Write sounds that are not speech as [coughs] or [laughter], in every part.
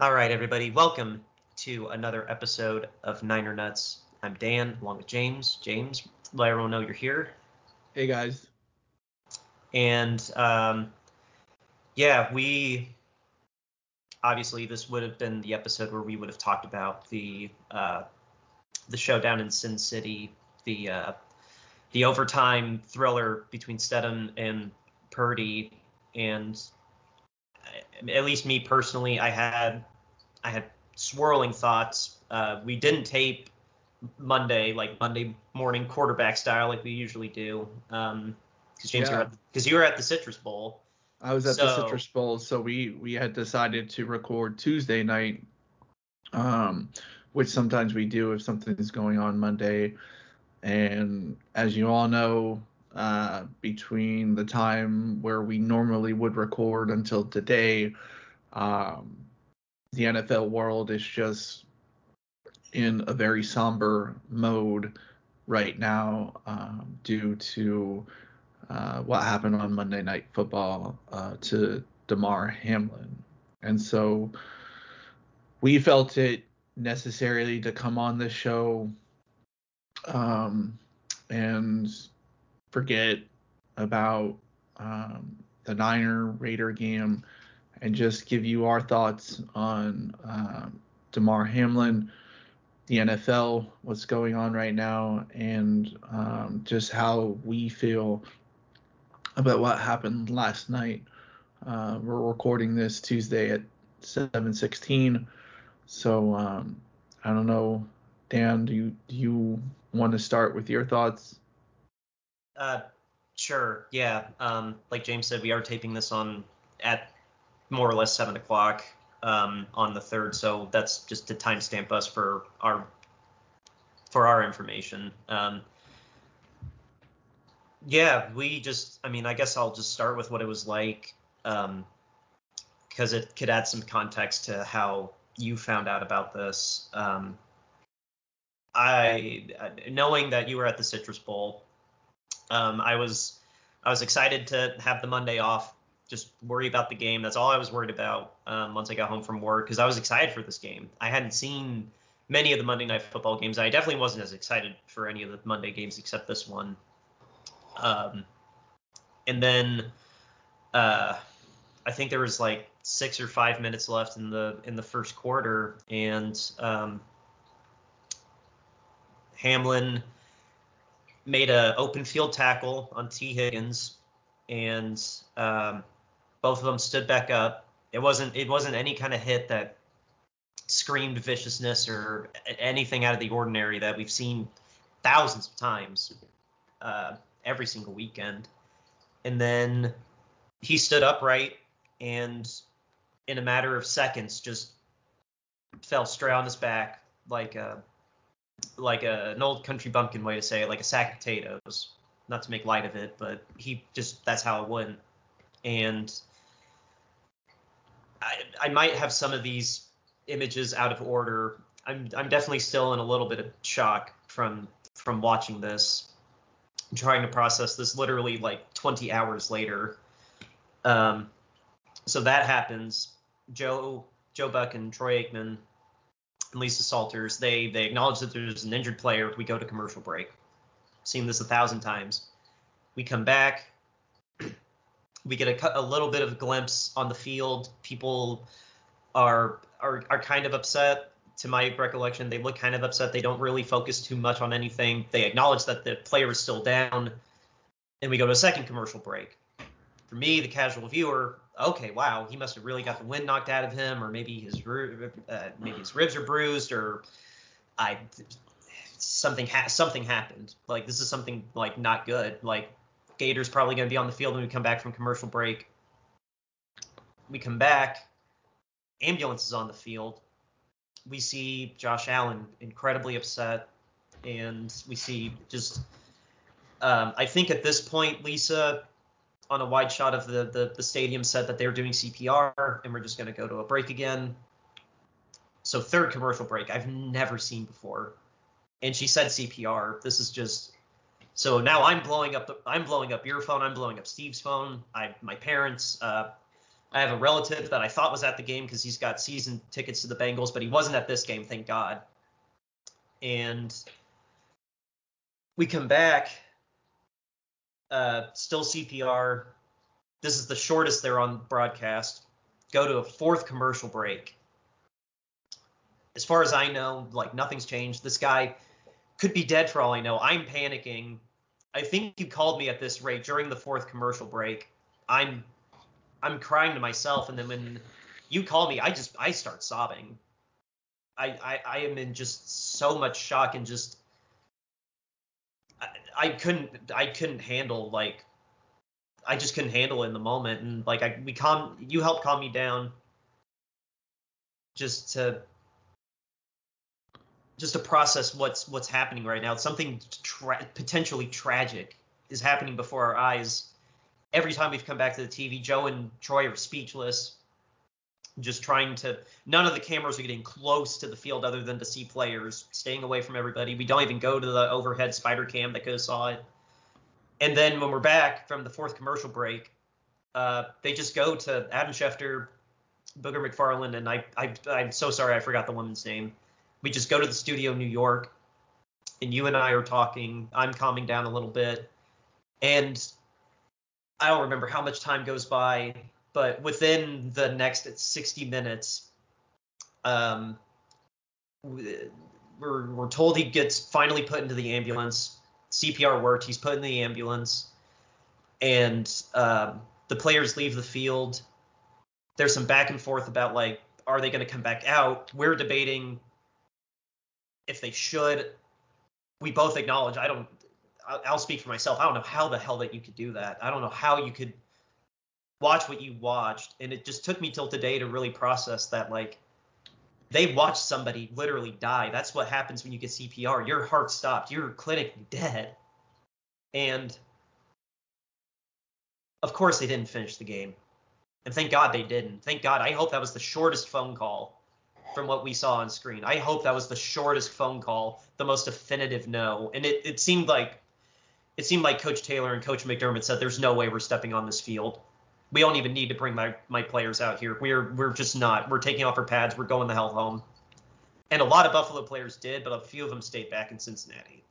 All right, everybody, welcome to another episode of Niner Nuts. I'm Dan, along with James. James, let everyone know you're here. Hey guys. And um, yeah, we obviously this would have been the episode where we would have talked about the uh, the showdown in Sin City, the uh, the overtime thriller between Stidham and Purdy, and at least me personally, I had I had swirling thoughts. Uh, we didn't tape Monday, like Monday morning quarterback style, like we usually do, Um, because James, Yeah. you were at the Citrus Bowl. I was at the Citrus Bowl, so we we had decided to record Tuesday night, um, which sometimes we do if something's going on Monday. And as you all know, uh, between the time where we normally would record until today, um, the NFL world is just in a very somber mode right now um, due to uh, what happened on Monday Night Football uh, to Damar Hamlin. And so we felt it necessarily to come on this show um, and forget about um, the Niner Raider game and just give you our thoughts on um, Damar Hamlin, the NFL, what's going on right now, and um, just how we feel about what happened last night. Uh, we're recording this Tuesday at 7:16, so um, I don't know, Dan. Do you do you want to start with your thoughts? Uh, sure. Yeah. Um, like James said, we are taping this on at more or less seven o'clock um, on the third, so that's just to timestamp us for our for our information. Um, yeah, we just. I mean, I guess I'll just start with what it was like, because it could add some context to how you found out about this. Um, I, knowing that you were at the Citrus Bowl, um, I was I was excited to have the Monday off, just worry about the game. That's all I was worried about um, once I got home from work because I was excited for this game. I hadn't seen many of the Monday night football games. I definitely wasn't as excited for any of the Monday games except this one. Um, and then uh, I think there was like six or five minutes left in the in the first quarter, and um, Hamlin made an open field tackle on Tee Higgins, and um, both of them stood back up. It wasn't it wasn't any kind of hit that screamed viciousness or anything out of the ordinary that we've seen thousands of times uh, every single weekend. And then he stood upright and in a matter of seconds just fell straight on his back like a like a, an old country bumpkin way to say it, like a sack of potatoes. Not to make light of it, but he just that's how it went. And I I might have some of these images out of order. I'm I'm definitely still in a little bit of shock from from watching this. I'm trying to process this literally like 20 hours later. Um, so that happens. Joe Joe Buck and Troy Aikman and Lisa Salters, they they acknowledge that there's an injured player. We go to commercial break. Seen this a thousand times. We come back. We get a, a little bit of a glimpse on the field. People are are are kind of upset. To my recollection, they look kind of upset. They don't really focus too much on anything. They acknowledge that the player is still down. And we go to a second commercial break. For me, the casual viewer, okay, wow, he must have really got the wind knocked out of him, or maybe his uh, maybe his ribs are bruised, or I something ha- something happened. Like this is something like not good. Like Gator's probably going to be on the field when we come back from commercial break. We come back, ambulance is on the field. We see Josh Allen incredibly upset, and we see just. Um, I think at this point, Lisa, on a wide shot of the, the the stadium, said that they were doing CPR, and we're just going to go to a break again. So third commercial break, I've never seen before, and she said CPR. This is just so now I'm blowing up the I'm blowing up your phone. I'm blowing up Steve's phone. I my parents. Uh, I have a relative that I thought was at the game because he's got season tickets to the Bengals, but he wasn't at this game, thank God. And we come back, uh, still CPR. This is the shortest they're on broadcast. Go to a fourth commercial break. As far as I know, like nothing's changed. This guy could be dead for all I know. I'm panicking. I think you called me at this rate during the fourth commercial break. I'm I'm crying to myself, and then when you call me, I just I start sobbing. I I, I am in just so much shock and just I, I couldn't I couldn't handle like I just couldn't handle it in the moment, and like I we calm you helped calm me down just to just to process what's what's happening right now. Something tra- potentially tragic is happening before our eyes. Every time we've come back to the TV, Joe and Troy are speechless, just trying to. None of the cameras are getting close to the field other than to see players, staying away from everybody. We don't even go to the overhead spider cam that goes saw it. And then when we're back from the fourth commercial break, uh, they just go to Adam Schefter, Booger McFarland, and I, I I'm so sorry I forgot the woman's name we just go to the studio in New York and you and I are talking. I'm calming down a little bit. And I don't remember how much time goes by, but within the next 60 minutes, um, we're, we're told he gets finally put into the ambulance. CPR worked. He's put in the ambulance. And um, the players leave the field. There's some back and forth about, like, are they going to come back out? We're debating if they should. We both acknowledge. I don't. I'll speak for myself. I don't know how the hell that you could do that. I don't know how you could watch what you watched, and it just took me till today to really process that. Like, they watched somebody literally die. That's what happens when you get CPR. Your heart stopped. You're clinically dead. And of course, they didn't finish the game. And thank God they didn't. Thank God. I hope that was the shortest phone call from what we saw on screen. I hope that was the shortest phone call, the most definitive no. And it, it seemed like it seemed like Coach Taylor and Coach McDermott said there's no way we're stepping on this field. We don't even need to bring my, my players out here. We're we're just not. We're taking off our pads. We're going the hell home. And a lot of Buffalo players did, but a few of them stayed back in Cincinnati.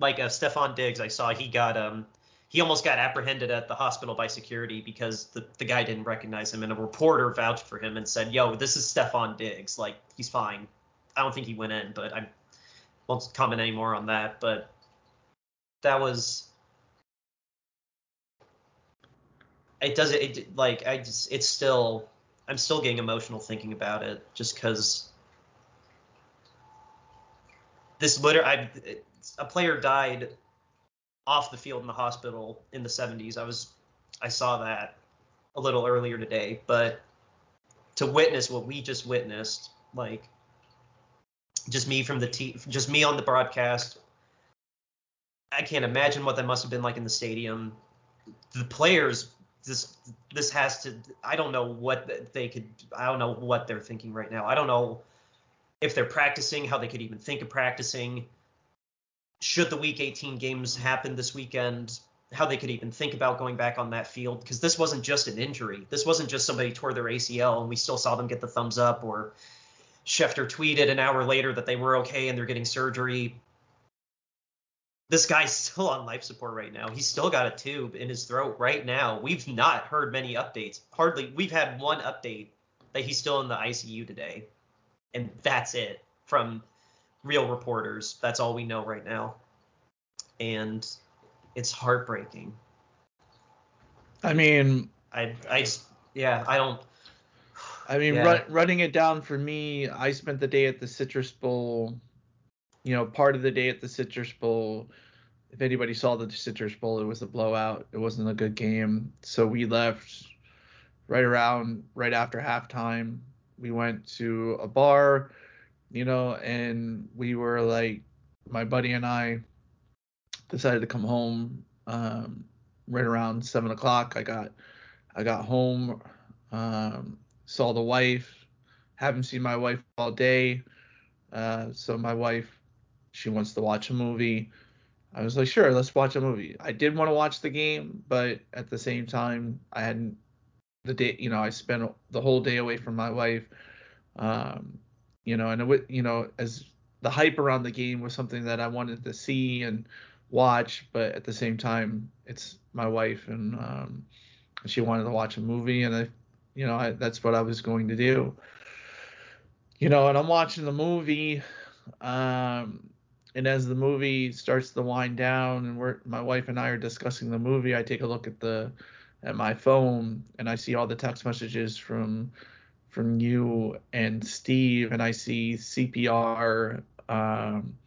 Like uh, Stefon Diggs, I saw he got um he almost got apprehended at the hospital by security because the, the guy didn't recognize him and a reporter vouched for him and said, Yo, this is Stefon Diggs. Like, he's fine. I don't think he went in, but I won't comment anymore on that. But that was. It does it, like I just it's still I'm still getting emotional thinking about it just because this liter I a player died off the field in the hospital in the 70s. I was I saw that a little earlier today, but to witness what we just witnessed, like just me from the t just me on the broadcast, I can't imagine what that must have been like in the stadium. The players this this has to I don't know what they could I don't know what they're thinking right now. I don't know if they're practicing, how they could even think of practicing should the week 18 games happen this weekend, how they could even think about going back on that field because this wasn't just an injury. This wasn't just somebody tore their ACL and we still saw them get the thumbs up or Schefter tweeted an hour later that they were okay and they're getting surgery. This guy's [laughs] still on life support right now. He's still got a tube in his throat right now. We've not heard many updates. Hardly. We've had one update that he's still in the ICU today. And that's it from real reporters. That's all we know right now. And it's heartbreaking. I mean, I I just yeah, I don't I mean, Yeah. run, running it down for me, I spent the day at the Citrus Bowl. You know, part of the day at the Citrus Bowl. If anybody saw the Citrus Bowl, it was a blowout. It wasn't a good game. So we left right around right after halftime. We went to a bar, you know, and we were like, my buddy and I decided to come home um, right around seven o'clock. I got I got home, um, saw the wife. Haven't seen my wife all day. Uh, so my wife, she wants to watch a movie. I was like, sure, let's watch a movie. I did want to watch the game, but at the same time, I hadn't the day, you know, I spent the whole day away from my wife. Um, you know, and it, you know, as the hype around the game was something that I wanted to see and watch, but at the same time, it's my wife and um, she wanted to watch a movie, and I, you know, I, that's what I was going to do. You know, and I'm watching the movie, um, and as the movie starts to wind down, and we're my wife and I are discussing the movie, I take a look at the at my phone, and I see all the text messages from from you and Steve, and I see CPR. Um,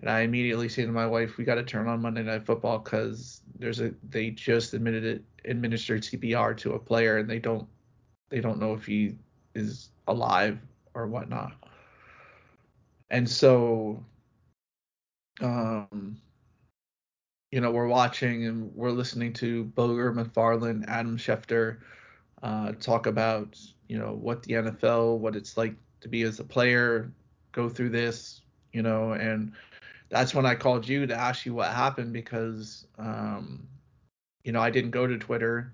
and I immediately say to my wife, "We got to turn on Monday Night Football because there's a they just admitted it administered CPR to a player, and they don't they don't know if he is alive or whatnot." And so, um, you know, we're watching and we're listening to Booger McFarland, Adam Schefter uh, talk about you know what the NFL, what it's like to be as a player, go through this, you know, and that's when I called you to ask you what happened because um, you know I didn't go to Twitter.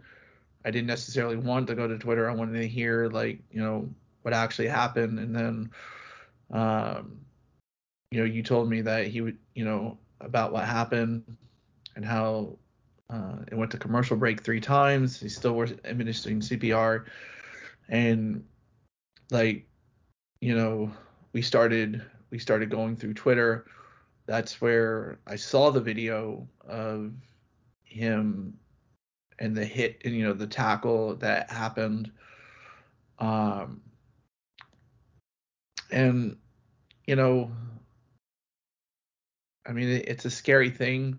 I didn't necessarily want to go to Twitter. I wanted to hear like you know what actually happened, and then um, you know you told me that he would you know about what happened and how uh, it went to commercial break three times. He still was administering CPR, and like you know we started we started going through Twitter. That's where I saw the video of him and the hit and you know the tackle that happened. Um and you know I mean it's a scary thing.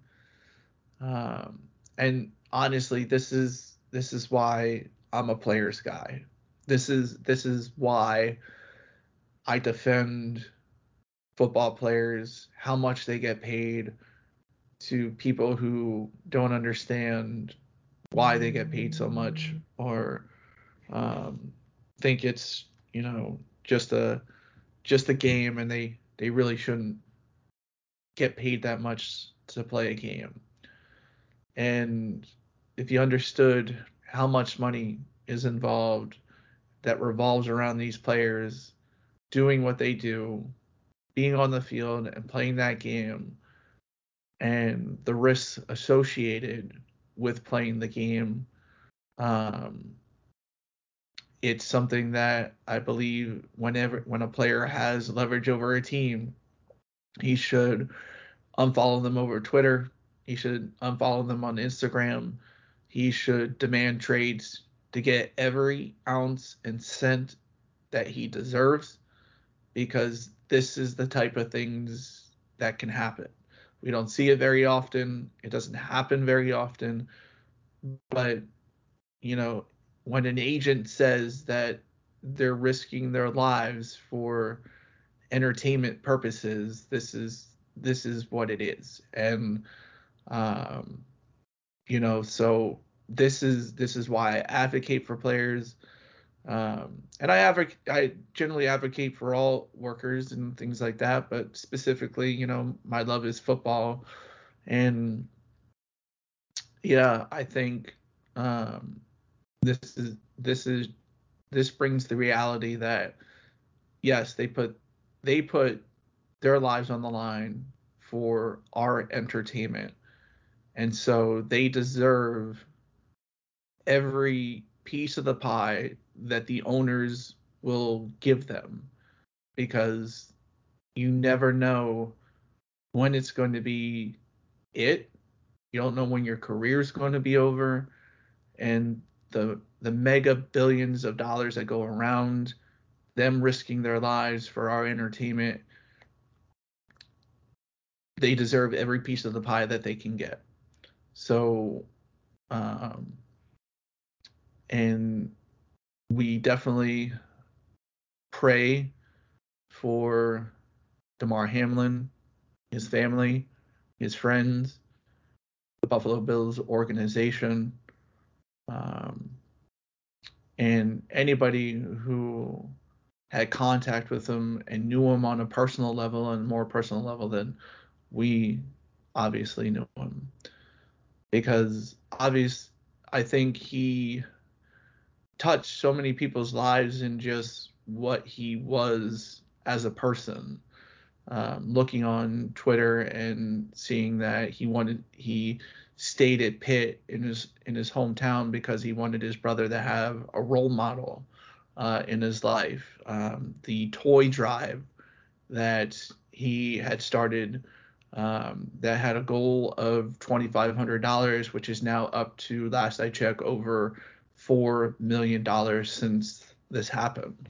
Um and honestly this is this is why I'm a players guy. This is this is why I defend football players, how much they get paid, to people who don't understand why they get paid so much or um, think it's you know just a just a game and they they really shouldn't get paid that much to play a game. And if you understood how much money is involved that revolves around these players doing what they do being on the field and playing that game and the risks associated with playing the game. Um, it's something that I believe whenever when a player has leverage over a team, he should unfollow them over Twitter. He should unfollow them on Instagram. He should demand trades to get every ounce and cent that he deserves because this is the type of things that can happen. We don't see it very often. It doesn't happen very often. But, you know, when an agent says that they're risking their lives for entertainment purposes, this is this is what it is. And um you know, so this is this is why I advocate for players um, and I advocate, I generally advocate for all workers and things like that, but specifically, you know, my love is football, and yeah, I think um, this is this is this brings the reality that yes, they put they put their lives on the line for our entertainment, and so they deserve every piece of the pie that the owners will give them because you never know when it's going to be it. You don't know when your career is going to be over and the the mega billions of dollars that go around them risking their lives for our entertainment they deserve every piece of the pie that they can get. So um and we definitely pray for Damar Hamlin, his family, his friends, the Buffalo Bills organization, um, and anybody who had contact with him and knew him on a personal level and more personal level than we obviously knew him. Because obvious I think he touched so many people's lives in just what he was as a person. Um, looking on Twitter and seeing that he wanted he stayed at Pitt in his in his hometown because he wanted his brother to have a role model uh, in his life. Um, the toy drive that he had started um, that had a goal of $2,500, which is now up to, last I checked, over $4 million since this happened.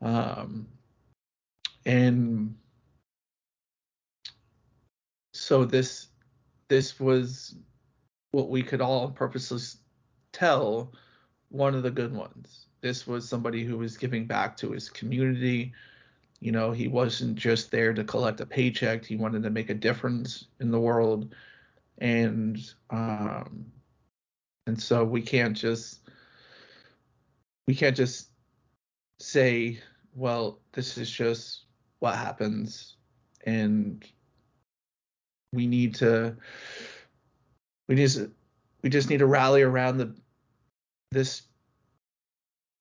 Um, and so this this was what we could all purposely tell one of the good ones. This was somebody who was giving back to his community, you know, he wasn't just there to collect a paycheck. He wanted to make a difference in the world. And um and so we can't just we can't just say, well, this is just what happens and we need to we just we just need to rally around the this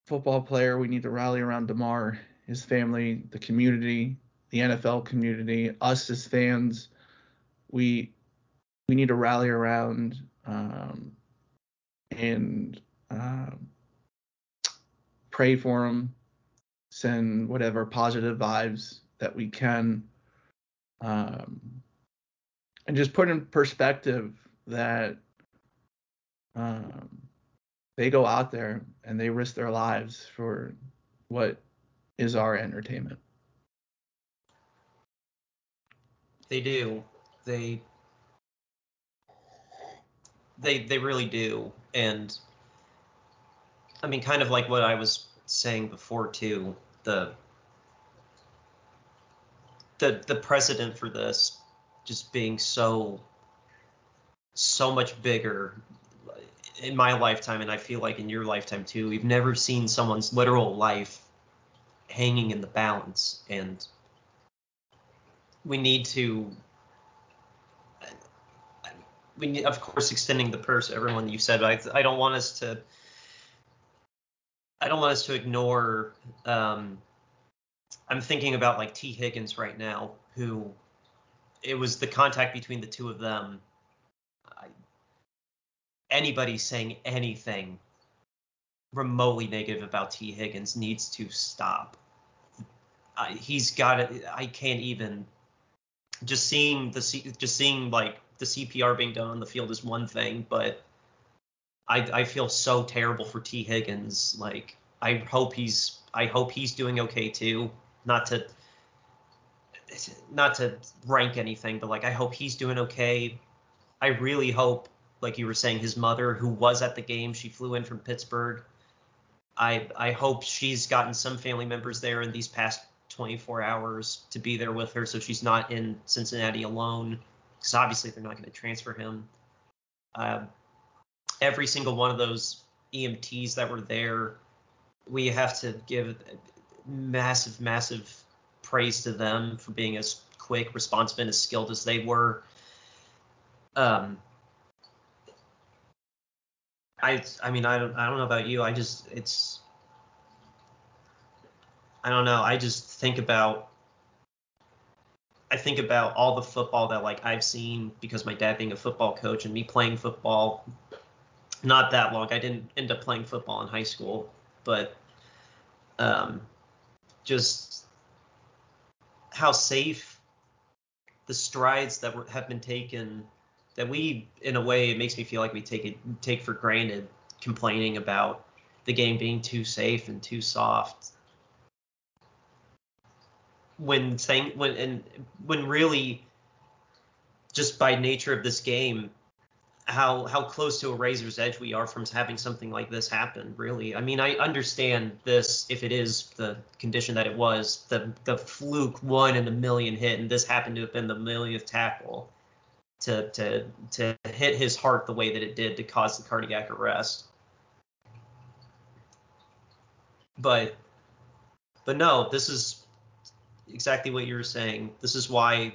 football player. We need to rally around Damar his family, the community, the NFL community, us as fans, we we need to rally around um, and um, pray for him, send whatever positive vibes that we can, um, and just put in perspective that um, they go out there and they risk their lives for what is our entertainment. They do. They they they really do. And I mean kind of like what I was saying before too, the the the precedent for this just being so so much bigger in my lifetime and I feel like in your lifetime too. We've never seen someone's literal life hanging in the balance and we need to we need, of course extending the purse everyone you said I, I don't want us to I don't want us to ignore um, I'm thinking about like Tee Higgins right now who it was the contact between the two of them I, anybody saying anything remotely negative about Tee Higgins needs to stop He's got it. I can't even. Just seeing the just seeing like the CPR being done on the field is one thing, but I I feel so terrible for Tee Higgins. Like I hope he's I hope he's doing okay too. Not to not to rank anything, but like I hope he's doing okay. I really hope, like you were saying, his mother, who was at the game, she flew in from Pittsburgh. I I hope she's gotten some family members there in these past 24 hours to be there with her so she's not in Cincinnati alone because obviously they're not going to transfer him. Uh, every single one of those EMTs that were there, we have to give massive, massive praise to them for being as quick, responsive, and as skilled as they were. Um, I, I mean, I don't, I don't know about you. I just, it's, I don't know. I just think about I think about all the football that like I've seen because my dad being a football coach and me playing football not that long. I didn't end up playing football in high school, but um just how safe the strides that were, have been taken that we in a way it makes me feel like we take it take for granted complaining about the game being too safe and too soft when saying when and when really just by nature of this game how how close to a razor's edge we are from having something like this happen really. I mean i understand this if it is the condition that it was the the fluke one in a million hit and this happened to have been the millionth tackle to to to hit his heart the way that it did to cause the cardiac arrest. But but no this is exactly what you were saying. This is why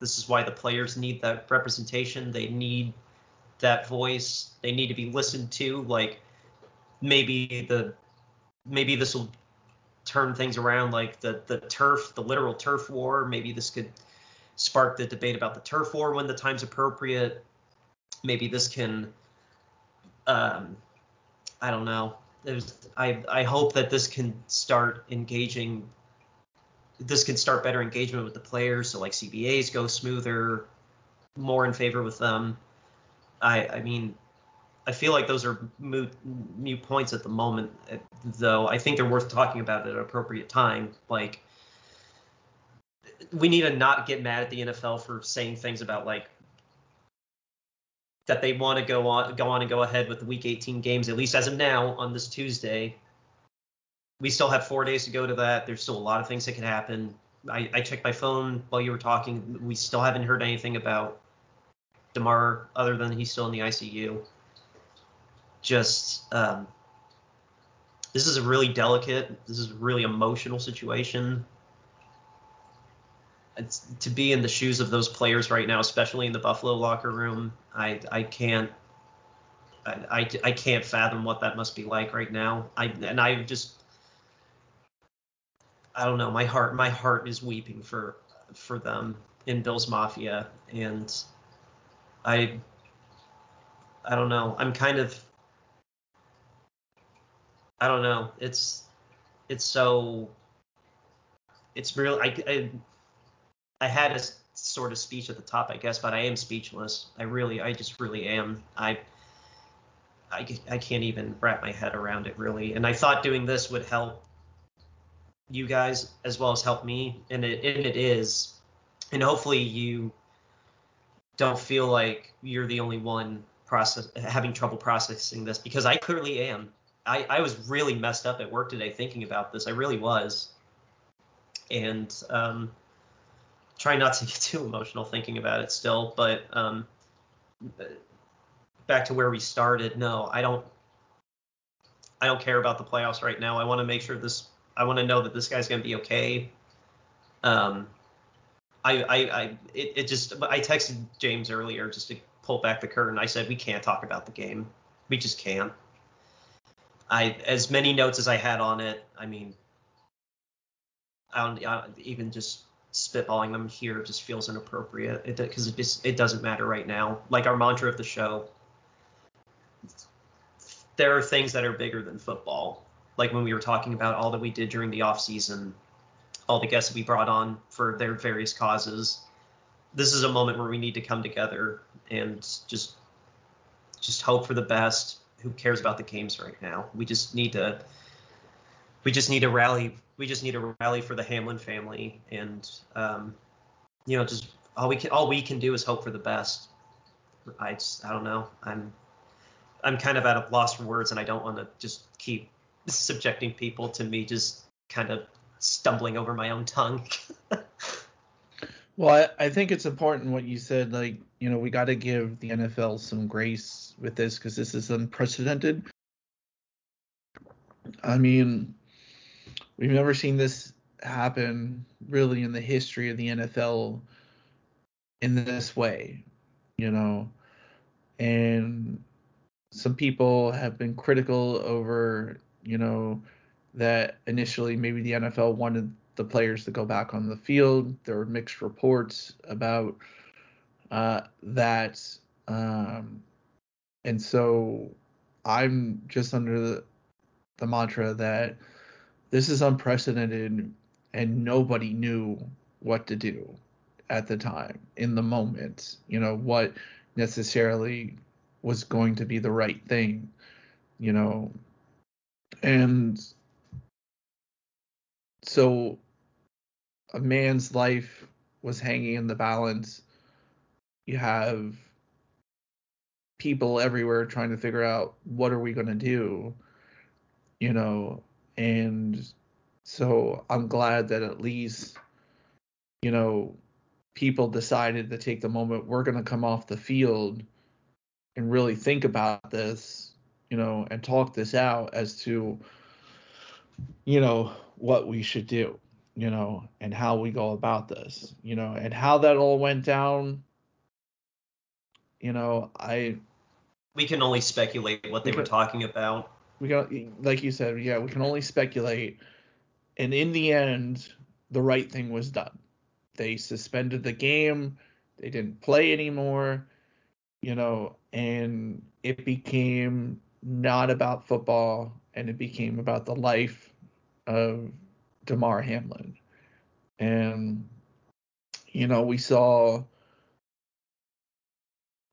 this is why the players need that representation. They need that voice. They need to be listened to. Like maybe the maybe this will turn things around like the the turf, the literal turf war. Maybe this could spark the debate about the turf war when the time's appropriate. Maybe this can um, I don't know. There's, I I hope that this can start engaging. This can start better engagement with the players, so like CBAs go smoother, more in favor with them. I I mean, I feel like those are moot, mute points at the moment, though. I think they're worth talking about at an appropriate time. Like, we need to not get mad at the NFL for saying things about like that they want to go on go on and go ahead with the week 18 games at least as of now on this Tuesday. We still have four days to go to that. There's still a lot of things that can happen. I, I checked my phone while you were talking. We still haven't heard anything about Damar other than he's still in the ICU. Just um, this is a really delicate, this is a really emotional situation to be in the shoes of those players right now, especially in the Buffalo locker room, I I can't I, I, I can't fathom what that must be like right now. I and I just I don't know. My heart my heart is weeping for for them in Bills Mafia, and I I don't know. I'm kind of I don't know. It's it's so it's real. I, I I had a sort of speech at the top, I guess, but I am speechless. I really, I just really am. I, I, I can't even wrap my head around it really. And I thought doing this would help you guys as well as help me, and it, and it is. And hopefully you don't feel like you're the only one process having trouble processing this because I clearly am. I, I was really messed up at work today thinking about this. I really was. And um, try not to [laughs] get too emotional thinking about it still, but um, back to where we started. No, I don't. I don't care about the playoffs right now. I want to make sure this. I want to know that this guy's going to be okay. Um, I, I, I, it, it just. I texted James earlier just to pull back the curtain. I said we can't talk about the game. We just can't. I, as many notes as I had on it. I mean, I don't, I don't even just spitballing them here just feels inappropriate because it, it just it doesn't matter right now. Like our mantra of the show, there are things that are bigger than football. Like when we were talking about all that we did during the off season, all the guests we brought on for their various causes. This is a moment where we need to come together and just just hope for the best. Who cares about the games right now? We just need to we just need to rally we just need to rally for the Hamlin family, and um, you know, just all we can all we can do is hope for the best. I just, I don't know. I'm I'm kind of at a loss for words, and I don't want to just keep subjecting people to me just kind of stumbling over my own tongue. well, I, I think it's important what you said. Like, you know, we got to give the NFL some grace with this because this is unprecedented. I mean, We've never seen this happen really in the history of the NFL in this way, you know. And some people have been critical over, you know, that initially maybe the NFL wanted the players to go back on the field. There were mixed reports about uh, that. Um, and so I'm just under the, the mantra that this is unprecedented and nobody knew what to do at the time in the moment you know what necessarily was going to be the right thing you know and so a man's life was hanging in the balance. You have people everywhere trying to figure out what are we going to do? You know and so I'm glad that at least, you know, people decided to take the moment we're going to come off the field and really think about this, you know, and talk this out as to, you know, what we should do, you know, and how we go about this, you know, and how that all went down. You know, I. We can only speculate what they were talking about we got like you said, yeah, we can only speculate. And in the end, the right thing was done. They suspended the game. They didn't play anymore. You know, and it became not about football and it became about the life of Damar Hamlin. And you know, we saw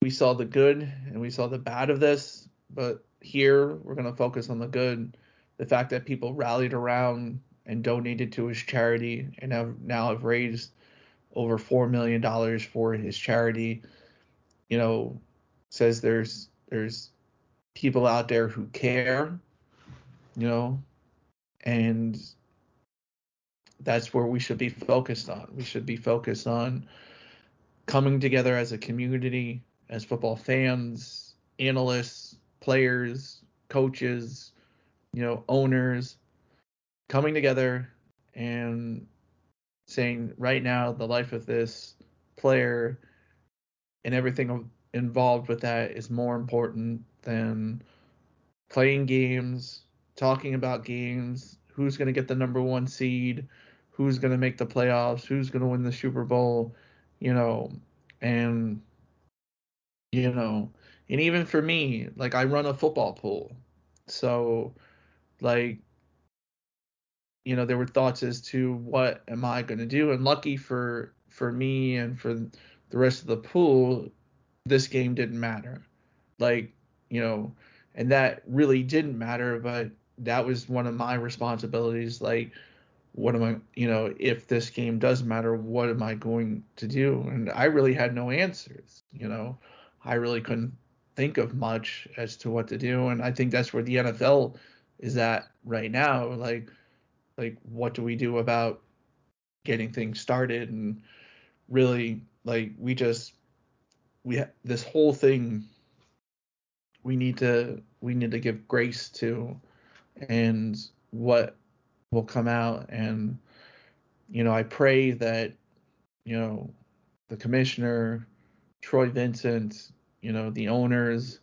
we saw the good and we saw the bad of this, but here we're going to focus on the good. The fact that people rallied around and donated to his charity and have now have raised over four million dollars for his charity, you know, says there's there's people out there who care, you know, and that's where we should be focused on. We should be focused on coming together as a community, as football fans, analysts, players, coaches, you know, owners, coming together and saying right now the life of this player and everything involved with that is more important than playing games, talking about games, who's going to get the number one seed, who's going to make the playoffs, who's going to win the Super Bowl, you know, and you know, and even for me, like I run a football pool. So like you know, there were thoughts as to what am I going to do and lucky for for me and for the rest of the pool, this game didn't matter. Like, you know, and that really didn't matter, but that was one of my responsibilities like what am I, you know, if this game does matter, what am I going to do? And I really had no answers, you know. I really couldn't think of much as to what to do, and I think that's where the NFL is at right now. Like, like what do we do about getting things started? And really, like, we just we ha- this whole thing we need to we need to give grace to, and what will come out. And you know i pray that you know the commissioner troy vincent you know the owners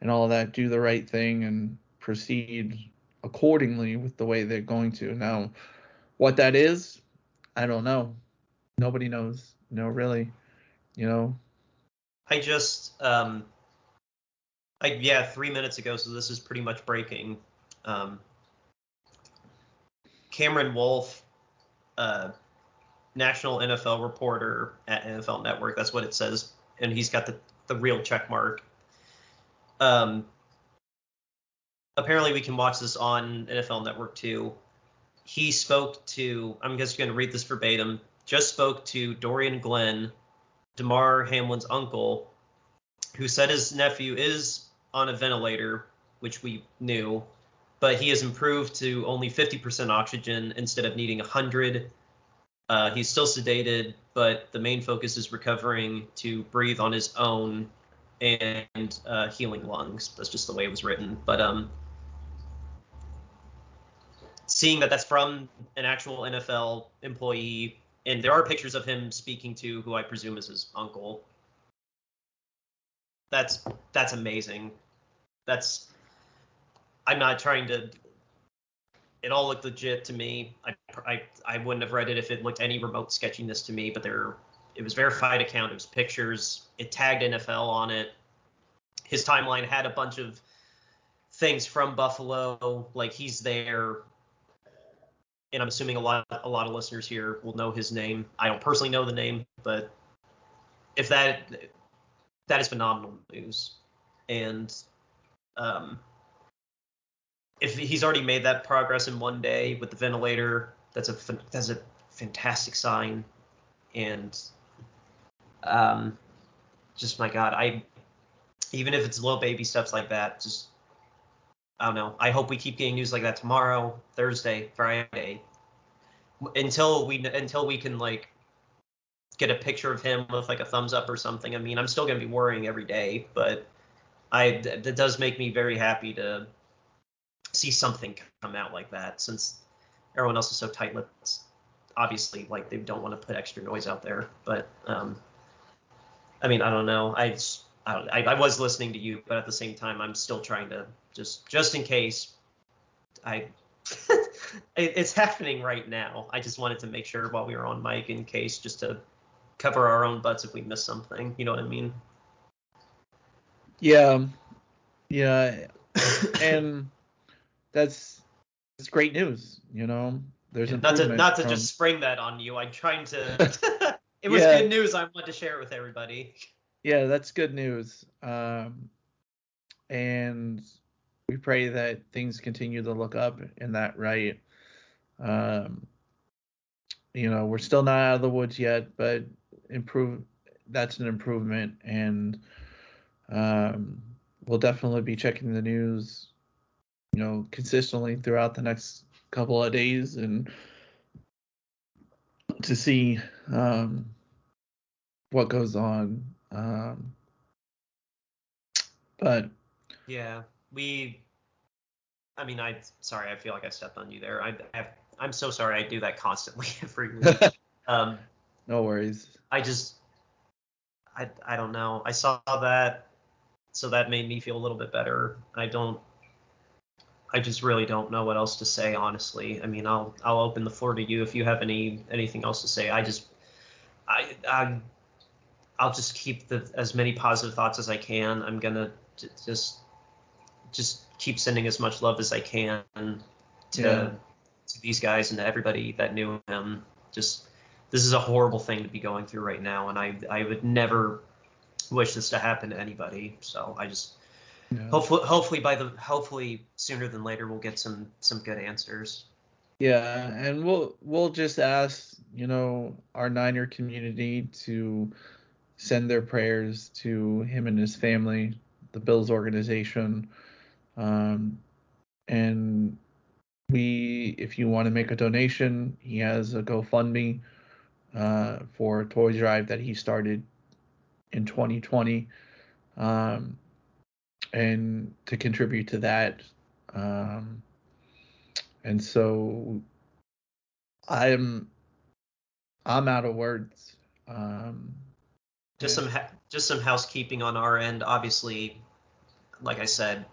and all that do the right thing and proceed accordingly with the way they're going to. Now what that is i don't know. Nobody knows. No really. You know? I just um I, yeah three minutes ago so this is pretty much breaking um Cameron Wolfe, uh, national NFL reporter at NFL Network. That's what it says, and he's got the the real check mark. Um, apparently, we can watch this on NFL Network too. He spoke to. I'm just going to read this verbatim. Just spoke to Dorian Glenn, Damar Hamlin's uncle, who said his nephew is on a ventilator, which we knew, but he has improved to only 50% oxygen instead of needing 100. Uh, he's still sedated, but the main focus is recovering to breathe on his own and uh, healing lungs. That's just the way it was written. But um, seeing that that's from an actual NFL employee, and there are pictures of him speaking to who I presume is his uncle. That's that's amazing. That's I'm not trying to. It all looked legit to me. I, I, I wouldn't have read it if it looked any remote sketchiness to me, but there, it was verified account. It was pictures. It tagged NFL on it. His timeline had a bunch of things from Buffalo, like he's there. And I'm assuming a lot, a lot of listeners here will know his name. I don't personally know the name, but if that, that is phenomenal news. And um, if he's already made that progress in one day with the ventilator, that's a that's a fantastic sign. And um, just my God, I even if it's little baby steps like that, just I don't know. I hope we keep getting news like that tomorrow, Thursday, Friday, until we until we can like get a picture of him with like a thumbs up or something. I mean, I'm still gonna be worrying every day, but I that does make me very happy to see something come out like that since everyone else is so tight-lipped. Obviously, like they don't want to put extra noise out there, but um, I mean, I don't know. I I, I was listening to you, but at the same time, I'm still trying to just just in case. I [laughs] it's happening right now. I just wanted to make sure while we were on mic in case just to cover our own butts if we miss something. You know what I mean? Yeah, yeah, [coughs] and that's it's great news. You know, there's not to not to from, just spring that on you. I'm trying to. [laughs] [laughs] it was Yeah. good news. I wanted to share it with everybody. yeah, that's good news. Um, and we pray that things continue to look up in that right. Um, you know, we're still not out of the woods yet, but improve. That's an improvement, and um, we'll definitely be checking the news, you know, consistently throughout the next couple of days, and to see um, what goes on. Um, but Yeah, we. I mean, I sorry. I feel like I stepped on you there. I, I I'm so sorry. I do that constantly [laughs] every week. [laughs] um, no worries. I just, I I don't know. I saw that, so that made me feel a little bit better. I don't. I just really don't know what else to say, honestly. I mean, I'll I'll open the floor to you if you have any anything else to say. I just, I I, I'll just keep the as many positive thoughts as I can. I'm gonna j- just just keep sending as much love as I can to Yeah. to these guys and to everybody that knew him. Just this is a horrible thing to be going through right now, and I I would never wish this to happen to anybody. So I just Yeah. hopefully hopefully by the hopefully sooner than later we'll get some some good answers. Yeah, and we'll we'll just ask, you know, our Niner community to send their prayers to him and his family, the Bills organization. Um, and we, if you want to make a donation, he has a GoFundMe uh, for toy drive that he started in 2020. Um, and to contribute to that. Um, and so I'm I'm out of words. Um, Just some ha- just some housekeeping on our end. Obviously, like I said,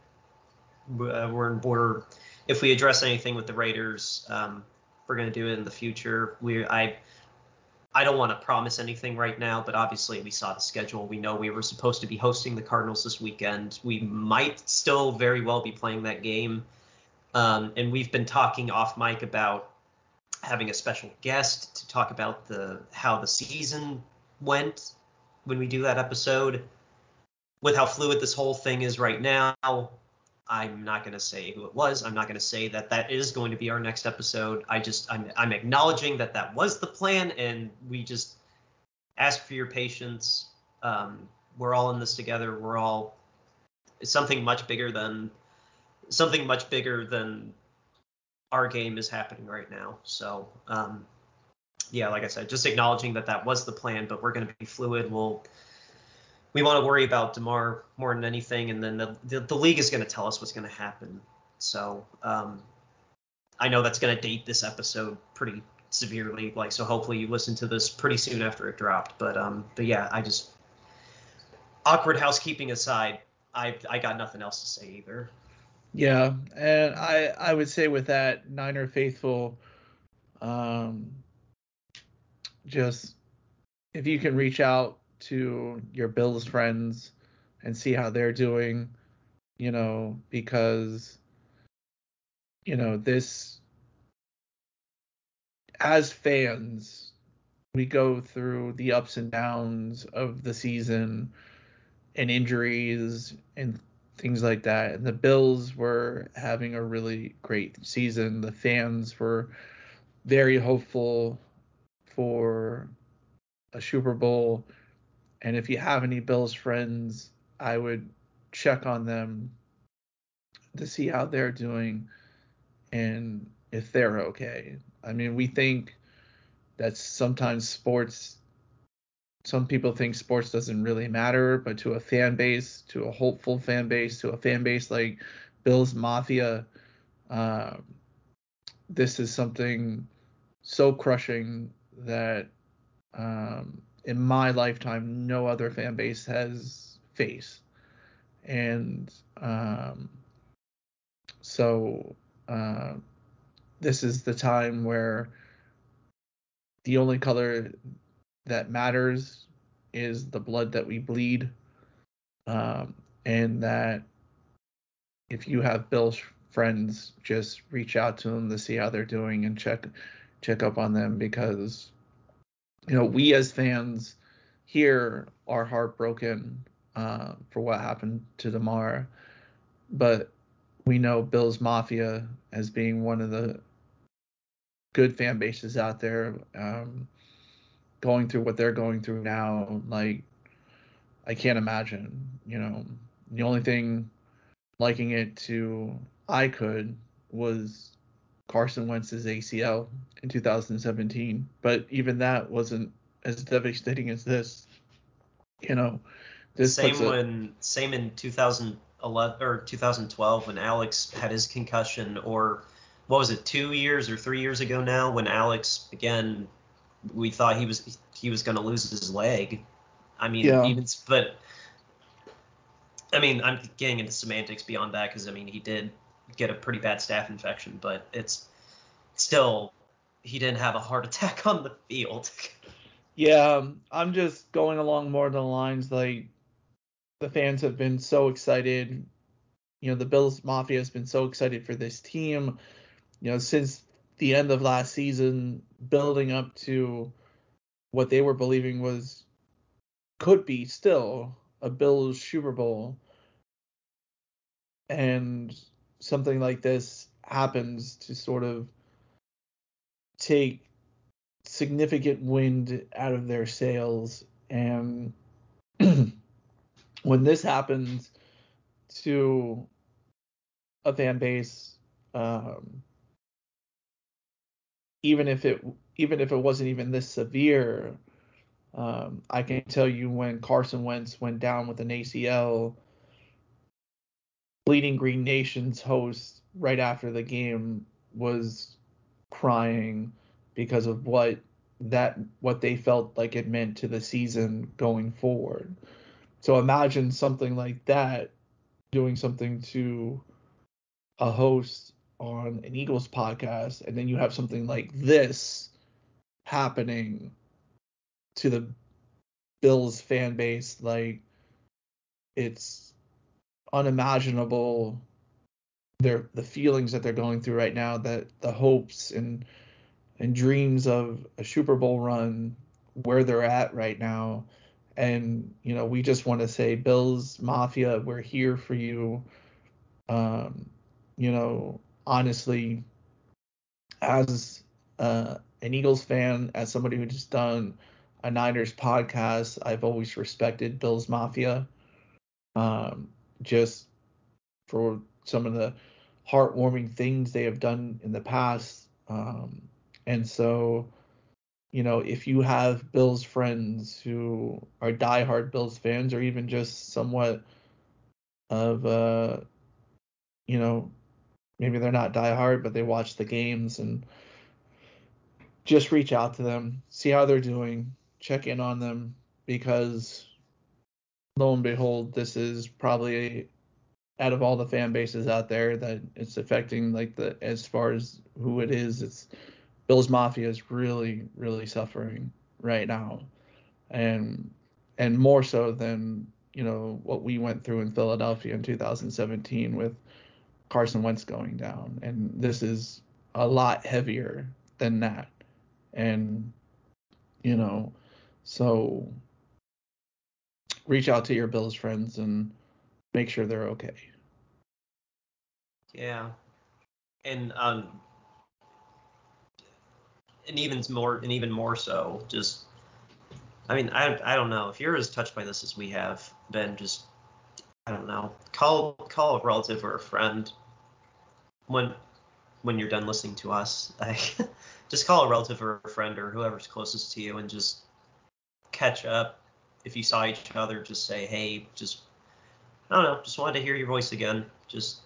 uh, we're in border. if we address anything with the Raiders, um, we're gonna do it in the future. We I I don't want to promise anything right now, but obviously we saw the schedule. We know we were supposed to be hosting the Cardinals this weekend. We might still very well be playing that game. Um, and we've been talking off mic about having a special guest to talk about the how the season went when we do that episode. With how fluid this whole thing is right now, I'm not going to say who it was. I'm not going to say that that is going to be our next episode. I just I'm I'm acknowledging that that was the plan, and we just ask for your patience. Um, we're all in this together. We're all something much bigger than something much bigger than our game is happening right now. So um, yeah, like I said, just acknowledging that that was the plan, but we're going to be fluid. We'll we want to worry about Damar more than anything, and then the the, the league is going to tell us what's going to happen. So um, I know that's going to date this episode pretty severely. Like so, hopefully you listen to this pretty soon after it dropped. But um, but yeah, I just awkward housekeeping aside, I I got nothing else to say either. Yeah, and I I would say with that Niner faithful, um, just if you can reach out to your Bills friends and see how they're doing, you know, because you know this as fans we go through the ups and downs of the season and injuries and things like that. And the Bills were having a really great season. The fans were very hopeful for a Super Bowl. And if you have any Bills friends, I would check on them to see how they're doing and if they're okay. I mean, we think that sometimes sports some people think sports doesn't really matter, but to a fan base, to a hopeful fan base, to a fan base like Bills Mafia, um, this is something so crushing that um, in my lifetime, no other fan base has face. And um, so uh, this is the time where the only color that matters is the blood that we bleed. Um, and that if you have Bill's friends, just reach out to them to see how they're doing and check check up on them because you know we as fans here are heartbroken uh, for what happened to Damar, but we know Bill's Mafia as being one of the good fan bases out there, um, going through what they're going through now. Like, I can't imagine. You know, the only thing liking it to I could was Carson Wentz's ACL in 2017, but even that wasn't as devastating as this. You know, this same a, when same in 2011 or 2012 when Alex had his concussion, or what was it, two years or three years ago now when Alex again we thought he was he was going to lose his leg. I mean, yeah. even but I mean, I'm getting into semantics beyond that because I mean he did get a pretty bad staph infection, but it's still he didn't have a heart attack on the field. [laughs] yeah, um, I'm just going along more the lines like the fans have been so excited. You know, the Bills Mafia has been so excited for this team. You know, since the end of last season, building up to what they were believing was could be still a Bills Super Bowl. And something like this happens to sort of take significant wind out of their sails. And [clears throat] when this happens to a fan base um, even if it even if it wasn't even this severe um, I can tell you when Carson Wentz went down with an ACL Bleeding Green Nation's host right after the game was crying because of what that what they felt like it meant to the season going forward. So imagine something like that doing something to a host on an Eagles podcast and then you have something like this happening to the Bills fan base like it's unimaginable their the feelings that they're going through right now that the hopes and and dreams of a Super Bowl run where they're at right now. And you know we just want to say Bills Mafia we're here for you. Um you know honestly as uh, an Eagles fan as somebody who just done a Niners podcast I've always respected Bills Mafia. Um just for some of the heartwarming things they have done in the past. Um, and so, you know, if you have Bills friends who are diehard Bills fans, or even just somewhat of, uh, you know, maybe they're not diehard, but they watch the games and just reach out to them, see how they're doing, check in on them, because lo and behold, this is probably out of all the fan bases out there that it's affecting like the as far as who it is it's Bills Mafia is really really suffering right now. And and more so than you know what we went through in Philadelphia in 2017 with Carson Wentz going down. And this is a lot heavier than that. And you know so reach out to your Bills friends and make sure they're okay. Yeah, and um, and even more, and even more so, just I mean, I I don't know if you're as touched by this as we have been. Just I don't know. Call call a relative or a friend when when you're done listening to us. [laughs] I, just call a relative or a friend or whoever's closest to you and just catch up. If you saw each other, just say, hey, just I don't know, just wanted to hear your voice again. Just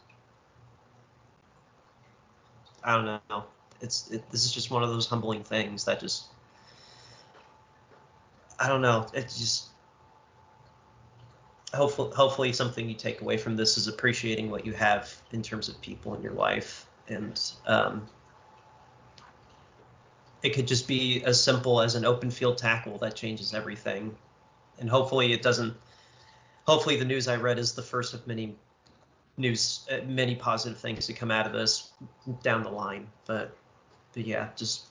I don't know. It's it, this is just one of those humbling things that just I don't know. It just hopefully hopefully something you take away from this is appreciating what you have in terms of people in your life and um, it could just be as simple as an open field tackle that changes everything and hopefully it doesn't hopefully the news i read is the first of many news uh, many positive things to come out of this down the line. But but yeah just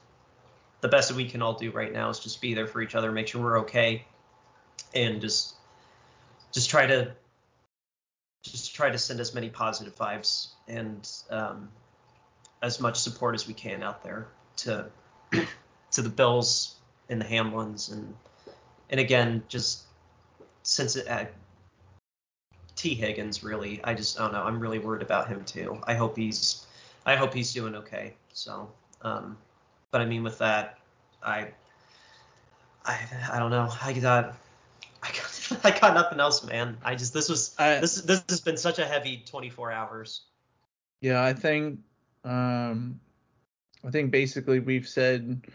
the best that we can all do right now is just be there for each other make sure we're okay and just just try to just try to send as many positive vibes and um, as much support as we can out there to [clears throat] to the Bills and the Hamlins and and again just since it uh, Tee Higgins really I just I don't know I'm really worried about him too I hope he's I hope he's doing okay so um, but I mean with that I I I don't know I got I got, [laughs] I got nothing else, man. I just this was I- this this has been such a heavy 24 hours. Yeah, I think um I think basically we've said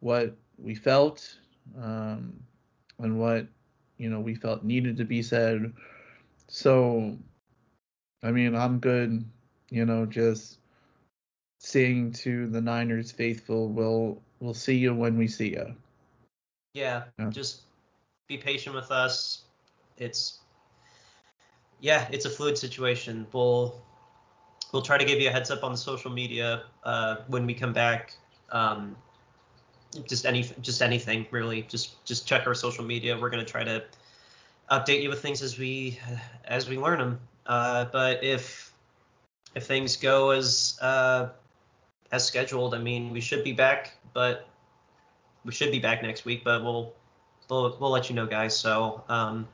what we felt um and what you know we felt needed to be said. So I mean, I'm good, you know, just saying to the Niners faithful, we'll we'll see you when we see you. Yeah, Yeah. just be patient with us. It's yeah, it's a fluid situation. We'll we'll try to give you a heads up on social media uh, when we come back. Um, just any just anything really. Just just check our social media. We're gonna try to update you with things as we as we learn them. Uh, but if if things go as uh, as scheduled, I mean, we should be back, but we should be back next week. But we'll we'll we'll let you know, guys. So um,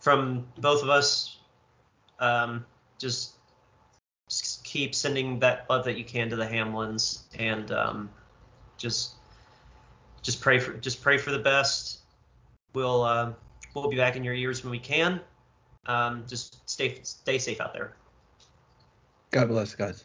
from both of us, um, just keep sending that love that you can to the Hamlins, and um, just just pray for just pray for the best. We'll uh, we'll be back in your ears when we can. Um, just stay stay safe out there. God bless, guys.